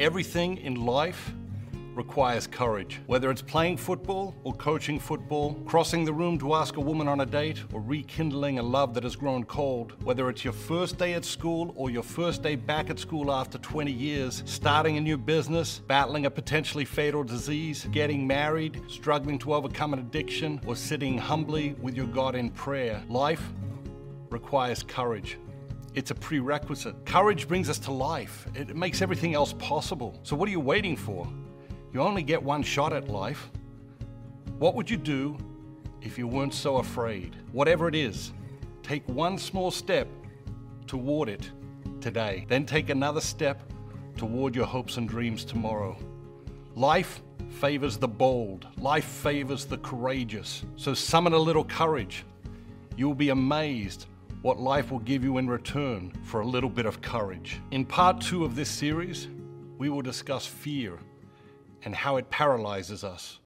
Everything in life requires courage. Whether it's playing football or coaching football, crossing the room to ask a woman on a date, or rekindling a love that has grown cold, whether it's your first day at school or your first day back at school after 20 years, starting a new business, battling a potentially fatal disease, getting married, struggling to overcome an addiction, or sitting humbly with your God in prayer, life requires courage. It's a prerequisite. Courage brings us to life. It makes everything else possible. So, what are you waiting for? You only get one shot at life. What would you do if you weren't so afraid? Whatever it is, take one small step toward it today. Then take another step toward your hopes and dreams tomorrow. Life favors the bold, life favors the courageous. So summon a little courage. You will be amazed what life will give you in return for a little bit of courage. In part two of this series, we will discuss fear and how it paralyzes us.